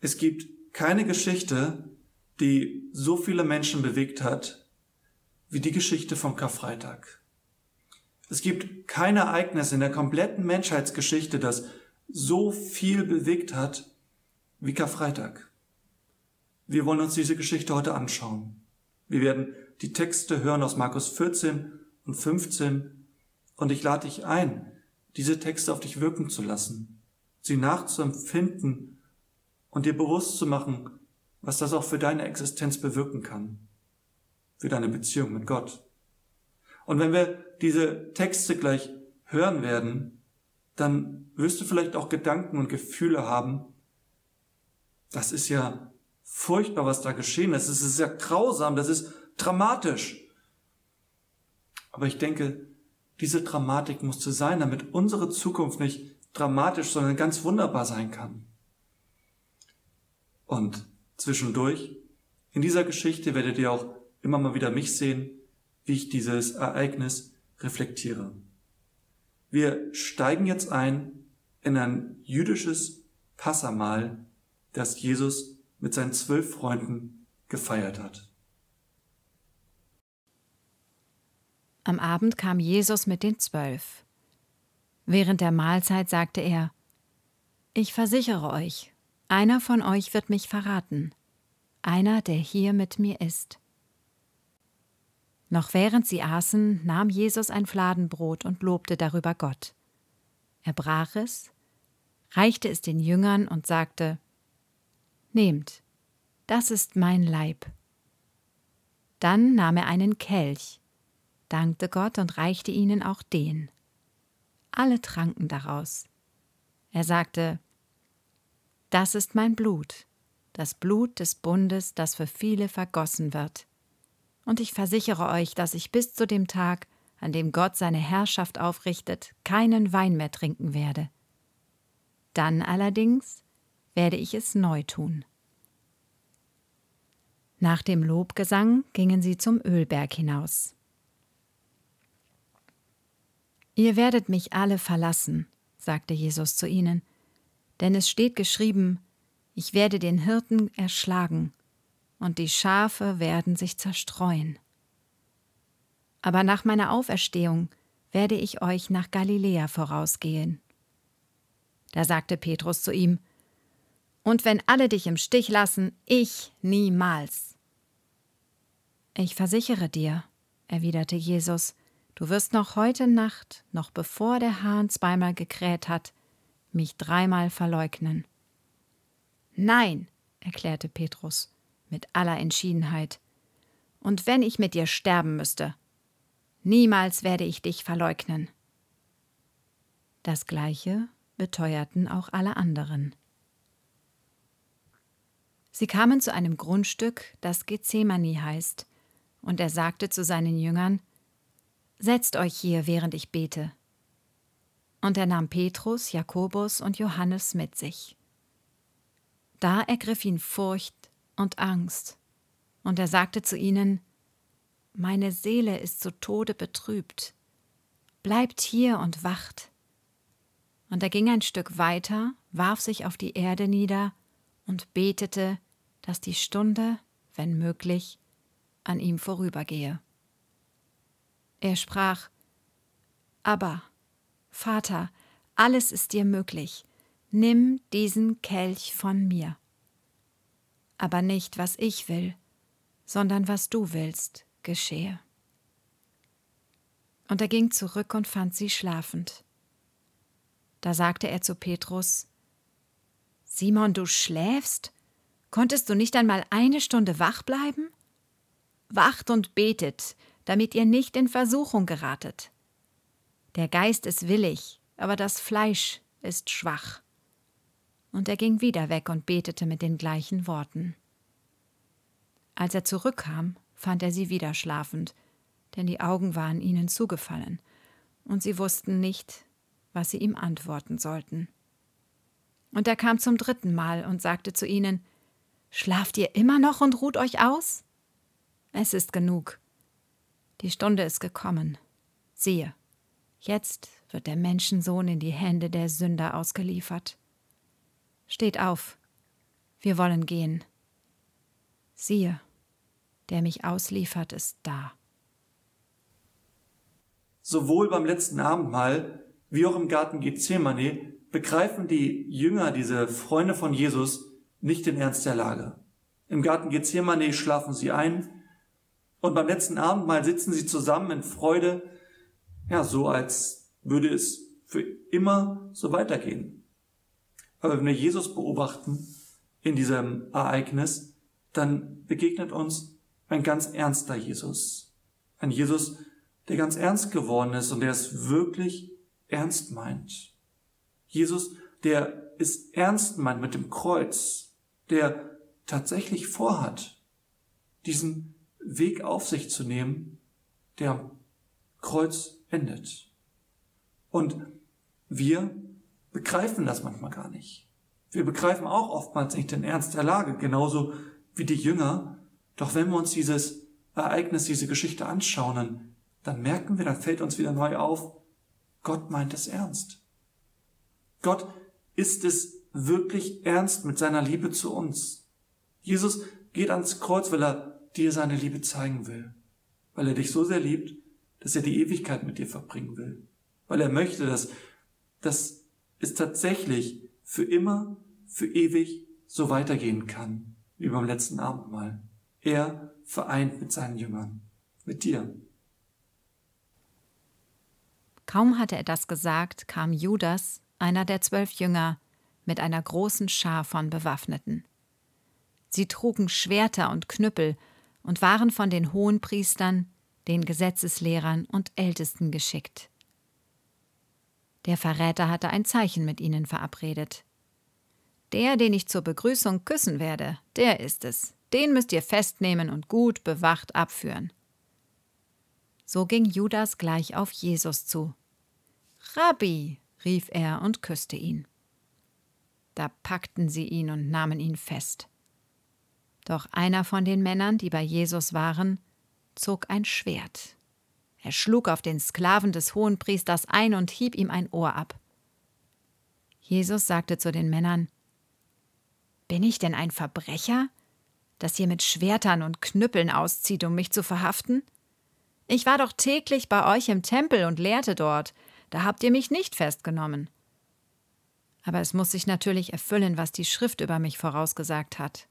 Es gibt keine Geschichte, die so viele Menschen bewegt hat, wie die Geschichte vom Karfreitag. Es gibt kein Ereignis in der kompletten Menschheitsgeschichte, das so viel bewegt hat wie Karfreitag. Wir wollen uns diese Geschichte heute anschauen. Wir werden die Texte hören aus Markus 14 und 15 und ich lade dich ein, diese Texte auf dich wirken zu lassen, sie nachzuempfinden und dir bewusst zu machen, was das auch für deine Existenz bewirken kann, für deine Beziehung mit Gott. Und wenn wir diese Texte gleich hören werden, dann wirst du vielleicht auch Gedanken und Gefühle haben, das ist ja furchtbar, was da geschehen ist, es ist ja grausam, das ist dramatisch. Aber ich denke, diese Dramatik musste sein, damit unsere Zukunft nicht dramatisch, sondern ganz wunderbar sein kann. Und zwischendurch, in dieser Geschichte werdet ihr auch immer mal wieder mich sehen, wie ich dieses Ereignis reflektiere. Wir steigen jetzt ein in ein jüdisches Passamal, das Jesus mit seinen zwölf Freunden gefeiert hat. Am Abend kam Jesus mit den Zwölf. Während der Mahlzeit sagte er, Ich versichere euch, einer von euch wird mich verraten, einer, der hier mit mir ist. Noch während sie aßen, nahm Jesus ein Fladenbrot und lobte darüber Gott. Er brach es, reichte es den Jüngern und sagte, Nehmt, das ist mein Leib. Dann nahm er einen Kelch, dankte Gott und reichte ihnen auch den. Alle tranken daraus. Er sagte, Das ist mein Blut, das Blut des Bundes, das für viele vergossen wird. Und ich versichere euch, dass ich bis zu dem Tag, an dem Gott seine Herrschaft aufrichtet, keinen Wein mehr trinken werde. Dann allerdings werde ich es neu tun. Nach dem Lobgesang gingen sie zum Ölberg hinaus. Ihr werdet mich alle verlassen, sagte Jesus zu ihnen, denn es steht geschrieben, ich werde den Hirten erschlagen, und die Schafe werden sich zerstreuen. Aber nach meiner Auferstehung werde ich euch nach Galiläa vorausgehen. Da sagte Petrus zu ihm, Und wenn alle dich im Stich lassen, ich niemals. Ich versichere dir, erwiderte Jesus, du wirst noch heute Nacht, noch bevor der Hahn zweimal gekräht hat, mich dreimal verleugnen. Nein, erklärte Petrus, mit aller Entschiedenheit. Und wenn ich mit dir sterben müsste, niemals werde ich dich verleugnen. Das gleiche beteuerten auch alle anderen. Sie kamen zu einem Grundstück, das Gethsemane heißt, und er sagte zu seinen Jüngern, Setzt euch hier, während ich bete. Und er nahm Petrus, Jakobus und Johannes mit sich. Da ergriff ihn Furcht und Angst. Und er sagte zu ihnen, Meine Seele ist zu Tode betrübt. Bleibt hier und wacht. Und er ging ein Stück weiter, warf sich auf die Erde nieder und betete, dass die Stunde, wenn möglich, an ihm vorübergehe. Er sprach Aber, Vater, alles ist dir möglich, nimm diesen Kelch von mir aber nicht, was ich will, sondern was du willst, geschehe. Und er ging zurück und fand sie schlafend. Da sagte er zu Petrus, Simon, du schläfst? Konntest du nicht einmal eine Stunde wach bleiben? Wacht und betet, damit ihr nicht in Versuchung geratet. Der Geist ist willig, aber das Fleisch ist schwach und er ging wieder weg und betete mit den gleichen Worten. Als er zurückkam, fand er sie wieder schlafend, denn die Augen waren ihnen zugefallen, und sie wussten nicht, was sie ihm antworten sollten. Und er kam zum dritten Mal und sagte zu ihnen Schlaft ihr immer noch und ruht euch aus? Es ist genug. Die Stunde ist gekommen. Siehe, jetzt wird der Menschensohn in die Hände der Sünder ausgeliefert. Steht auf, wir wollen gehen. Siehe, der mich ausliefert, ist da. Sowohl beim letzten Abendmahl wie auch im Garten Gethsemane begreifen die Jünger, diese Freunde von Jesus, nicht den Ernst der Lage. Im Garten Gethsemane schlafen sie ein und beim letzten Abendmahl sitzen sie zusammen in Freude, ja, so als würde es für immer so weitergehen. Aber wenn wir Jesus beobachten in diesem Ereignis, dann begegnet uns ein ganz ernster Jesus. Ein Jesus, der ganz ernst geworden ist und der es wirklich ernst meint. Jesus, der es ernst meint mit dem Kreuz, der tatsächlich vorhat, diesen Weg auf sich zu nehmen, der Kreuz endet. Und wir begreifen das manchmal gar nicht. Wir begreifen auch oftmals nicht den Ernst der Lage, genauso wie die Jünger. Doch wenn wir uns dieses Ereignis, diese Geschichte anschauen, dann merken wir, dann fällt uns wieder neu auf, Gott meint es ernst. Gott ist es wirklich ernst mit seiner Liebe zu uns. Jesus geht ans Kreuz, weil er dir seine Liebe zeigen will, weil er dich so sehr liebt, dass er die Ewigkeit mit dir verbringen will, weil er möchte, dass, dass es tatsächlich für immer, für ewig so weitergehen kann, wie beim letzten Abendmahl. Er vereint mit seinen Jüngern, mit dir. Kaum hatte er das gesagt, kam Judas, einer der zwölf Jünger, mit einer großen Schar von Bewaffneten. Sie trugen Schwerter und Knüppel und waren von den Hohenpriestern, den Gesetzeslehrern und Ältesten geschickt. Der Verräter hatte ein Zeichen mit ihnen verabredet. Der, den ich zur Begrüßung küssen werde, der ist es. Den müsst ihr festnehmen und gut bewacht abführen. So ging Judas gleich auf Jesus zu. Rabbi, rief er und küsste ihn. Da packten sie ihn und nahmen ihn fest. Doch einer von den Männern, die bei Jesus waren, zog ein Schwert. Er schlug auf den Sklaven des Hohenpriesters ein und hieb ihm ein Ohr ab. Jesus sagte zu den Männern Bin ich denn ein Verbrecher, das ihr mit Schwertern und Knüppeln auszieht, um mich zu verhaften? Ich war doch täglich bei euch im Tempel und lehrte dort, da habt ihr mich nicht festgenommen. Aber es muss sich natürlich erfüllen, was die Schrift über mich vorausgesagt hat.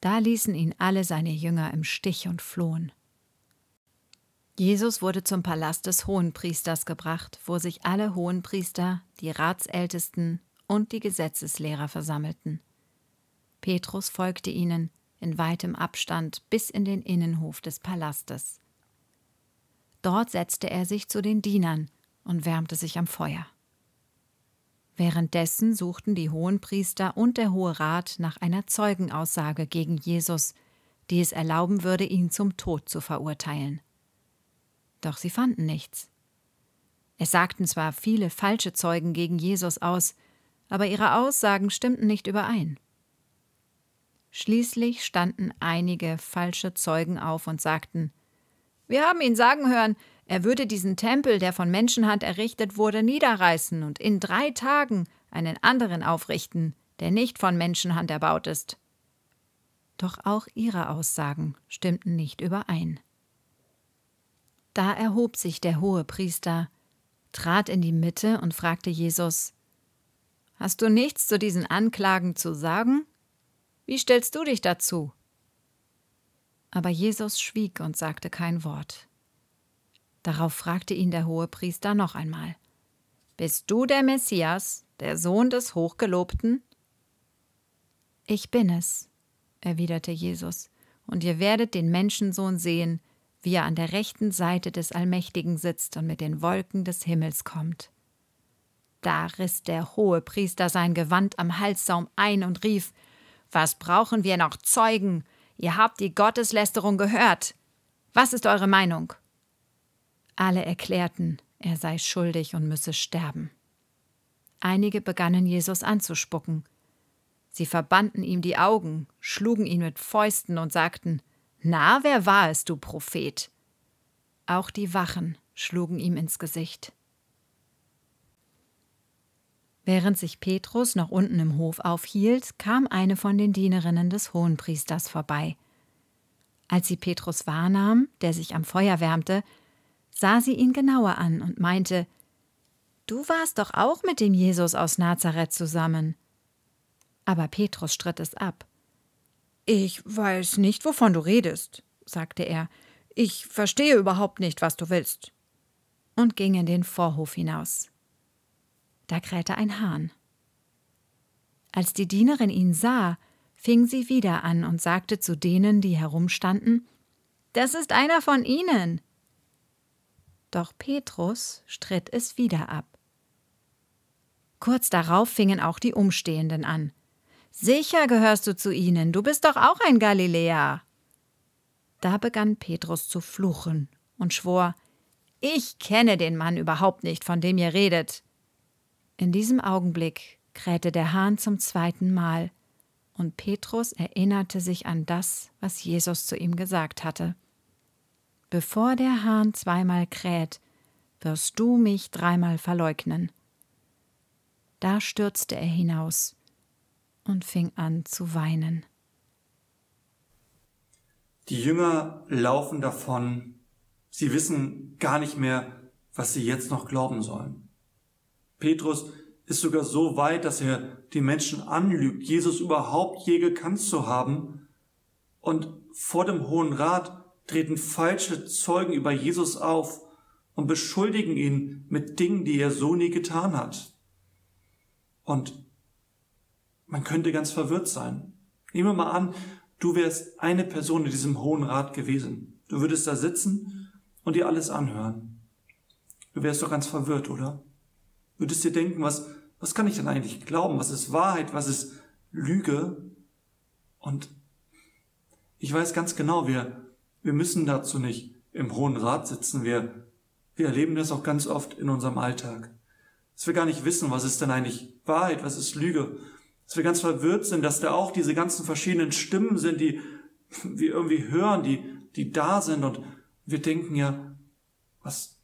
Da ließen ihn alle seine Jünger im Stich und flohen. Jesus wurde zum Palast des Hohenpriesters gebracht, wo sich alle Hohenpriester, die Ratsältesten und die Gesetzeslehrer versammelten. Petrus folgte ihnen in weitem Abstand bis in den Innenhof des Palastes. Dort setzte er sich zu den Dienern und wärmte sich am Feuer. Währenddessen suchten die Hohenpriester und der Hohe Rat nach einer Zeugenaussage gegen Jesus, die es erlauben würde, ihn zum Tod zu verurteilen. Doch sie fanden nichts. Es sagten zwar viele falsche Zeugen gegen Jesus aus, aber ihre Aussagen stimmten nicht überein. Schließlich standen einige falsche Zeugen auf und sagten wir haben ihn sagen hören, er würde diesen Tempel, der von Menschenhand errichtet wurde, niederreißen und in drei Tagen einen anderen aufrichten, der nicht von Menschenhand erbaut ist. Doch auch ihre Aussagen stimmten nicht überein. Da erhob sich der hohe Priester, trat in die Mitte und fragte Jesus Hast du nichts zu diesen Anklagen zu sagen? Wie stellst du dich dazu? Aber Jesus schwieg und sagte kein Wort. Darauf fragte ihn der Hohepriester noch einmal Bist du der Messias, der Sohn des Hochgelobten? Ich bin es, erwiderte Jesus, und ihr werdet den Menschensohn sehen, wie er an der rechten Seite des Allmächtigen sitzt und mit den Wolken des Himmels kommt. Da riss der Hohepriester sein Gewand am Halssaum ein und rief Was brauchen wir noch Zeugen? Ihr habt die Gotteslästerung gehört. Was ist eure Meinung? Alle erklärten, er sei schuldig und müsse sterben. Einige begannen Jesus anzuspucken. Sie verbanden ihm die Augen, schlugen ihn mit Fäusten und sagten Na, wer war es, du Prophet? Auch die Wachen schlugen ihm ins Gesicht. Während sich Petrus noch unten im Hof aufhielt, kam eine von den Dienerinnen des Hohenpriesters vorbei. Als sie Petrus wahrnahm, der sich am Feuer wärmte, sah sie ihn genauer an und meinte Du warst doch auch mit dem Jesus aus Nazareth zusammen. Aber Petrus stritt es ab. Ich weiß nicht, wovon du redest, sagte er. Ich verstehe überhaupt nicht, was du willst. Und ging in den Vorhof hinaus. Da krähte ein Hahn. Als die Dienerin ihn sah, fing sie wieder an und sagte zu denen, die herumstanden Das ist einer von ihnen. Doch Petrus stritt es wieder ab. Kurz darauf fingen auch die Umstehenden an. Sicher gehörst du zu ihnen, du bist doch auch ein Galiläer. Da begann Petrus zu fluchen und schwor Ich kenne den Mann überhaupt nicht, von dem ihr redet. In diesem Augenblick krähte der Hahn zum zweiten Mal, und Petrus erinnerte sich an das, was Jesus zu ihm gesagt hatte. Bevor der Hahn zweimal kräht, wirst du mich dreimal verleugnen. Da stürzte er hinaus und fing an zu weinen. Die Jünger laufen davon, sie wissen gar nicht mehr, was sie jetzt noch glauben sollen. Petrus ist sogar so weit, dass er die Menschen anlügt, Jesus überhaupt je gekannt zu haben. Und vor dem Hohen Rat treten falsche Zeugen über Jesus auf und beschuldigen ihn mit Dingen, die er so nie getan hat. Und man könnte ganz verwirrt sein. Nehmen wir mal an, du wärst eine Person in diesem Hohen Rat gewesen. Du würdest da sitzen und dir alles anhören. Du wärst doch ganz verwirrt, oder? würdest dir denken, was, was kann ich denn eigentlich glauben? Was ist Wahrheit? Was ist Lüge? Und ich weiß ganz genau, wir, wir müssen dazu nicht im Hohen Rat sitzen. Wir, wir erleben das auch ganz oft in unserem Alltag. Dass wir gar nicht wissen, was ist denn eigentlich Wahrheit, was ist Lüge. Dass wir ganz verwirrt sind, dass da auch diese ganzen verschiedenen Stimmen sind, die wir irgendwie hören, die, die da sind. Und wir denken ja, was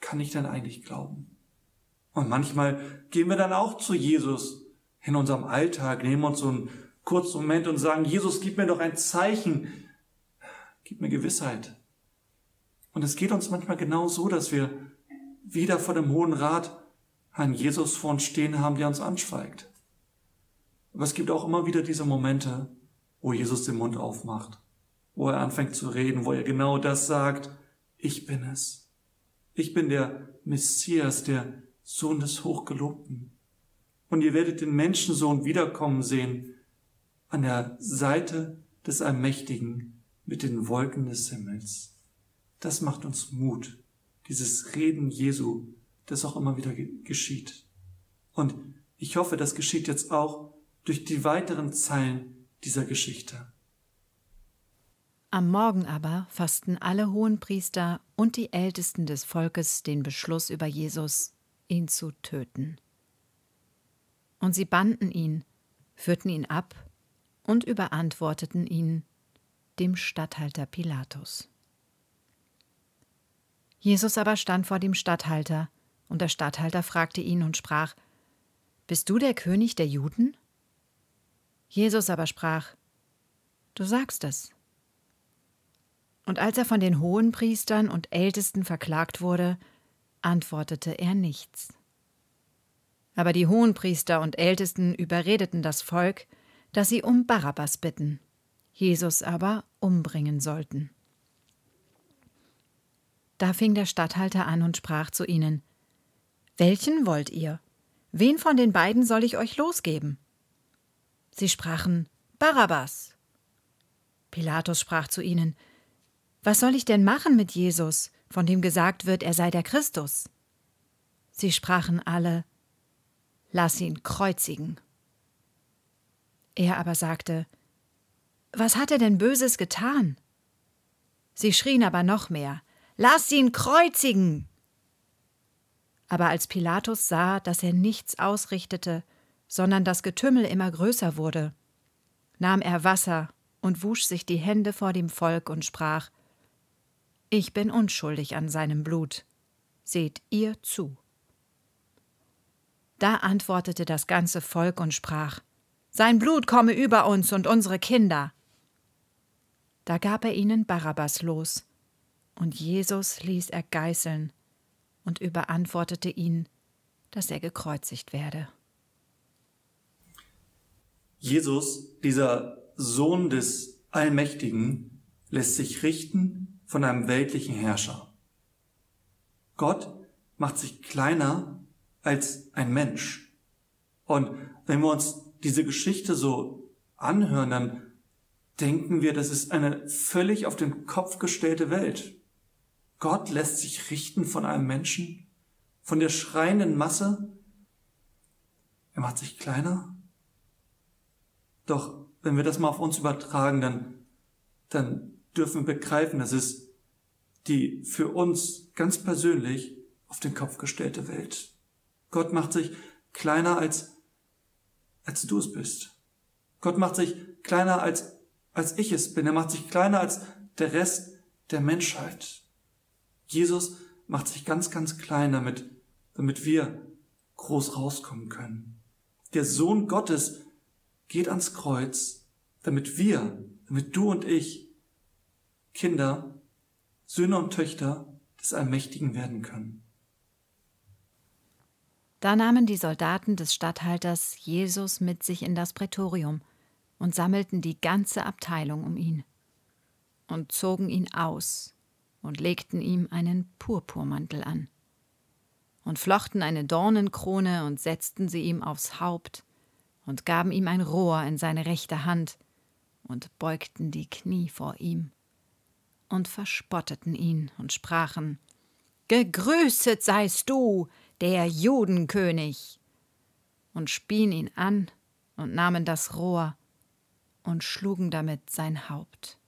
kann ich denn eigentlich glauben? Und manchmal gehen wir dann auch zu Jesus in unserem Alltag, nehmen uns so einen kurzen Moment und sagen, Jesus, gib mir doch ein Zeichen, gib mir Gewissheit. Und es geht uns manchmal genau so, dass wir wieder vor dem Hohen Rat einen Jesus vor uns stehen haben, der uns anschweigt. Aber es gibt auch immer wieder diese Momente, wo Jesus den Mund aufmacht, wo er anfängt zu reden, wo er genau das sagt, ich bin es. Ich bin der Messias, der Sohn des Hochgelobten. Und ihr werdet den Menschensohn wiederkommen sehen an der Seite des Allmächtigen mit den Wolken des Himmels. Das macht uns Mut, dieses Reden Jesu, das auch immer wieder geschieht. Und ich hoffe, das geschieht jetzt auch durch die weiteren Zeilen dieser Geschichte. Am Morgen aber fassten alle Hohenpriester und die Ältesten des Volkes den Beschluss über Jesus, ihn zu töten. Und sie banden ihn, führten ihn ab und überantworteten ihn dem Statthalter Pilatus. Jesus aber stand vor dem Statthalter, und der Statthalter fragte ihn und sprach Bist du der König der Juden? Jesus aber sprach Du sagst es. Und als er von den Hohenpriestern und Ältesten verklagt wurde, antwortete er nichts. Aber die Hohenpriester und Ältesten überredeten das Volk, dass sie um Barabbas bitten, Jesus aber umbringen sollten. Da fing der Statthalter an und sprach zu ihnen Welchen wollt ihr? Wen von den beiden soll ich euch losgeben? Sie sprachen Barabbas. Pilatus sprach zu ihnen Was soll ich denn machen mit Jesus, von dem gesagt wird, er sei der Christus. Sie sprachen alle, Lass ihn kreuzigen. Er aber sagte, Was hat er denn Böses getan? Sie schrien aber noch mehr, Lass ihn kreuzigen. Aber als Pilatus sah, dass er nichts ausrichtete, sondern das Getümmel immer größer wurde, nahm er Wasser und wusch sich die Hände vor dem Volk und sprach ich bin unschuldig an seinem Blut. Seht ihr zu. Da antwortete das ganze Volk und sprach Sein Blut komme über uns und unsere Kinder. Da gab er ihnen Barabbas los, und Jesus ließ er geißeln und überantwortete ihn, dass er gekreuzigt werde. Jesus, dieser Sohn des Allmächtigen, lässt sich richten von einem weltlichen Herrscher. Gott macht sich kleiner als ein Mensch. Und wenn wir uns diese Geschichte so anhören, dann denken wir, das ist eine völlig auf den Kopf gestellte Welt. Gott lässt sich richten von einem Menschen, von der schreienden Masse. Er macht sich kleiner. Doch wenn wir das mal auf uns übertragen, dann, dann dürfen wir begreifen, dass es die für uns ganz persönlich auf den Kopf gestellte Welt. Gott macht sich kleiner als, als du es bist. Gott macht sich kleiner als, als ich es bin. Er macht sich kleiner als der Rest der Menschheit. Jesus macht sich ganz, ganz klein damit, damit wir groß rauskommen können. Der Sohn Gottes geht ans Kreuz, damit wir, damit du und ich Kinder, Söhne und Töchter des Allmächtigen werden können. Da nahmen die Soldaten des Statthalters Jesus mit sich in das Prätorium und sammelten die ganze Abteilung um ihn und zogen ihn aus und legten ihm einen Purpurmantel an und flochten eine Dornenkrone und setzten sie ihm aufs Haupt und gaben ihm ein Rohr in seine rechte Hand und beugten die Knie vor ihm und verspotteten ihn und sprachen Gegrüßet seist du, der Judenkönig, und spien ihn an und nahmen das Rohr und schlugen damit sein Haupt.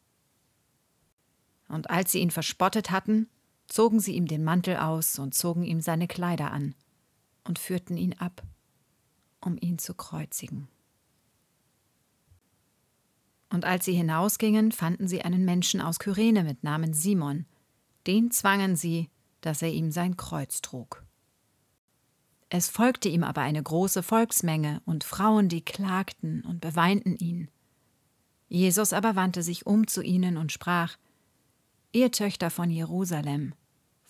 Und als sie ihn verspottet hatten, zogen sie ihm den Mantel aus und zogen ihm seine Kleider an und führten ihn ab, um ihn zu kreuzigen. Und als sie hinausgingen, fanden sie einen Menschen aus Kyrene mit Namen Simon. Den zwangen sie, dass er ihm sein Kreuz trug. Es folgte ihm aber eine große Volksmenge und Frauen, die klagten und beweinten ihn. Jesus aber wandte sich um zu ihnen und sprach Ihr Töchter von Jerusalem,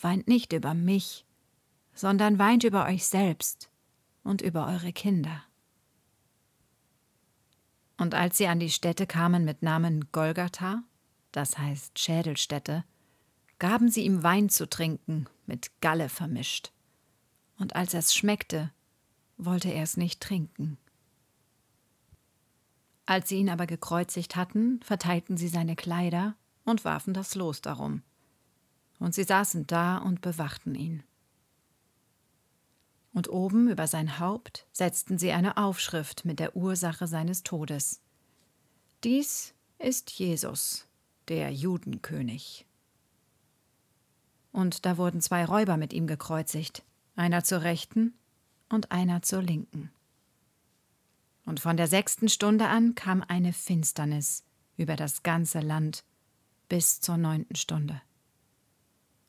weint nicht über mich, sondern weint über euch selbst und über eure Kinder. Und als sie an die Stätte kamen mit Namen Golgatha, das heißt Schädelstätte, gaben sie ihm Wein zu trinken, mit Galle vermischt und als es schmeckte, wollte er es nicht trinken. Als sie ihn aber gekreuzigt hatten, verteilten sie seine Kleider und warfen das Los darum. Und sie saßen da und bewachten ihn. Und oben über sein Haupt setzten sie eine Aufschrift mit der Ursache seines Todes. Dies ist Jesus, der Judenkönig. Und da wurden zwei Räuber mit ihm gekreuzigt, einer zur rechten und einer zur linken. Und von der sechsten Stunde an kam eine Finsternis über das ganze Land bis zur neunten Stunde.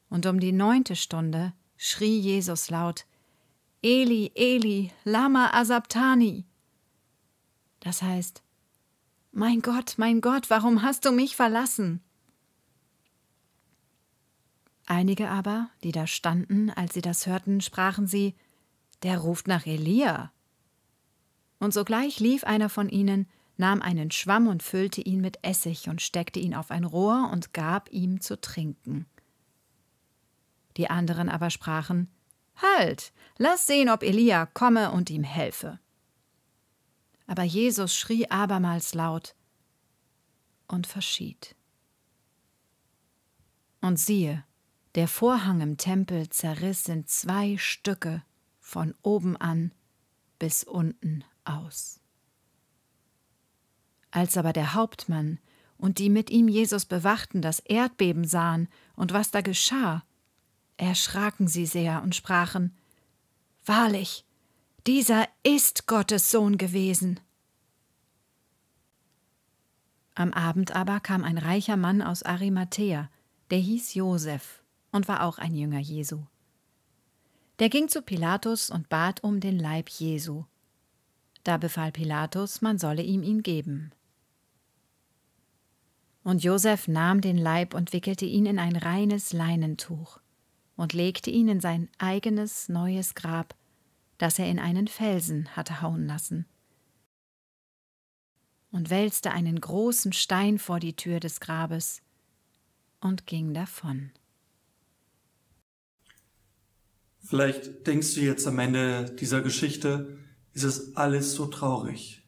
Und um die neunte Stunde schrie Jesus laut, Eli, Eli, lama asabtani. Das heißt, Mein Gott, mein Gott, warum hast du mich verlassen? Einige aber, die da standen, als sie das hörten, sprachen sie, der ruft nach Elia. Und sogleich lief einer von ihnen, nahm einen Schwamm und füllte ihn mit Essig und steckte ihn auf ein Rohr und gab ihm zu trinken. Die anderen aber sprachen, Halt, lass sehen, ob Elia komme und ihm helfe. Aber Jesus schrie abermals laut und verschied. Und siehe, der Vorhang im Tempel zerriss in zwei Stücke von oben an bis unten aus. Als aber der Hauptmann und die mit ihm Jesus bewachten das Erdbeben sahen und was da geschah, erschraken sie sehr und sprachen Wahrlich, dieser ist Gottes Sohn gewesen. Am Abend aber kam ein reicher Mann aus Arimathäa, der hieß Joseph, und war auch ein Jünger Jesu. Der ging zu Pilatus und bat um den Leib Jesu. Da befahl Pilatus, man solle ihm ihn geben. Und Josef nahm den Leib und wickelte ihn in ein reines Leinentuch und legte ihn in sein eigenes neues Grab, das er in einen Felsen hatte hauen lassen, und wälzte einen großen Stein vor die Tür des Grabes und ging davon. Vielleicht denkst du jetzt am Ende dieser Geschichte, ist es alles so traurig.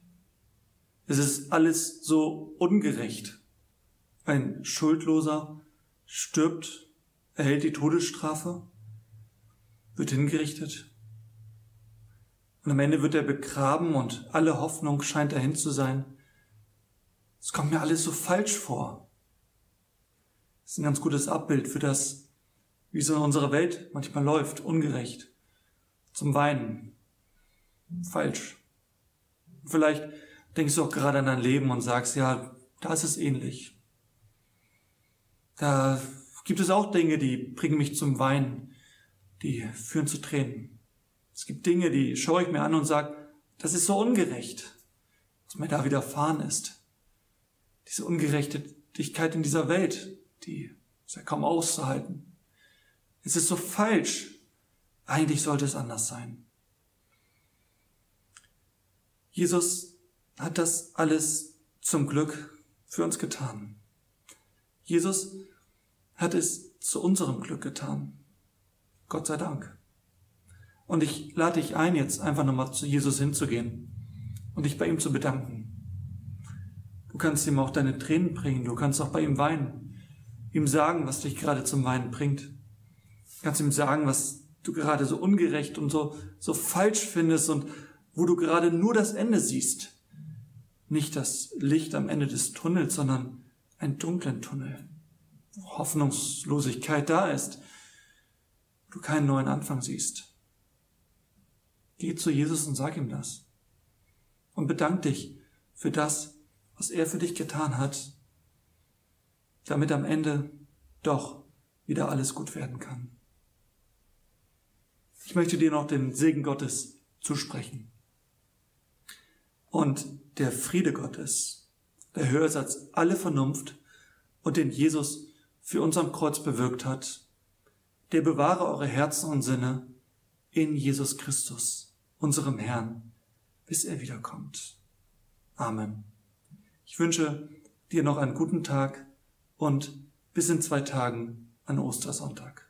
Es ist alles so ungerecht. Ein Schuldloser stirbt, erhält die Todesstrafe, wird hingerichtet. Und am Ende wird er begraben und alle Hoffnung scheint dahin zu sein. Es kommt mir alles so falsch vor. Das ist ein ganz gutes Abbild für das, wie so unsere Welt manchmal läuft, ungerecht, zum Weinen, falsch. Vielleicht denkst du auch gerade an dein Leben und sagst, ja, da ist es ähnlich. Da gibt es auch Dinge, die bringen mich zum Weinen, die führen zu Tränen. Es gibt Dinge, die schaue ich mir an und sage, das ist so ungerecht, was mir da widerfahren ist. Diese Ungerechtigkeit in dieser Welt, die ist ja kaum auszuhalten. Es ist so falsch. Eigentlich sollte es anders sein. Jesus hat das alles zum Glück für uns getan. Jesus hat es zu unserem Glück getan. Gott sei Dank. Und ich lade dich ein, jetzt einfach nochmal zu Jesus hinzugehen und dich bei ihm zu bedanken. Du kannst ihm auch deine Tränen bringen, du kannst auch bei ihm weinen, ihm sagen, was dich gerade zum Weinen bringt. Du kannst ihm sagen, was du gerade so ungerecht und so, so falsch findest und wo du gerade nur das Ende siehst. Nicht das Licht am Ende des Tunnels, sondern einen dunklen Tunnel, wo Hoffnungslosigkeit da ist, wo du keinen neuen Anfang siehst. Geh zu Jesus und sag ihm das. Und bedank dich für das, was er für dich getan hat, damit am Ende doch wieder alles gut werden kann. Ich möchte dir noch den Segen Gottes zusprechen. Und der Friede Gottes, der Hörsatz alle Vernunft und den Jesus für uns am Kreuz bewirkt hat, der bewahre eure Herzen und Sinne in Jesus Christus, unserem Herrn, bis er wiederkommt. Amen. Ich wünsche dir noch einen guten Tag und bis in zwei Tagen an Ostersonntag.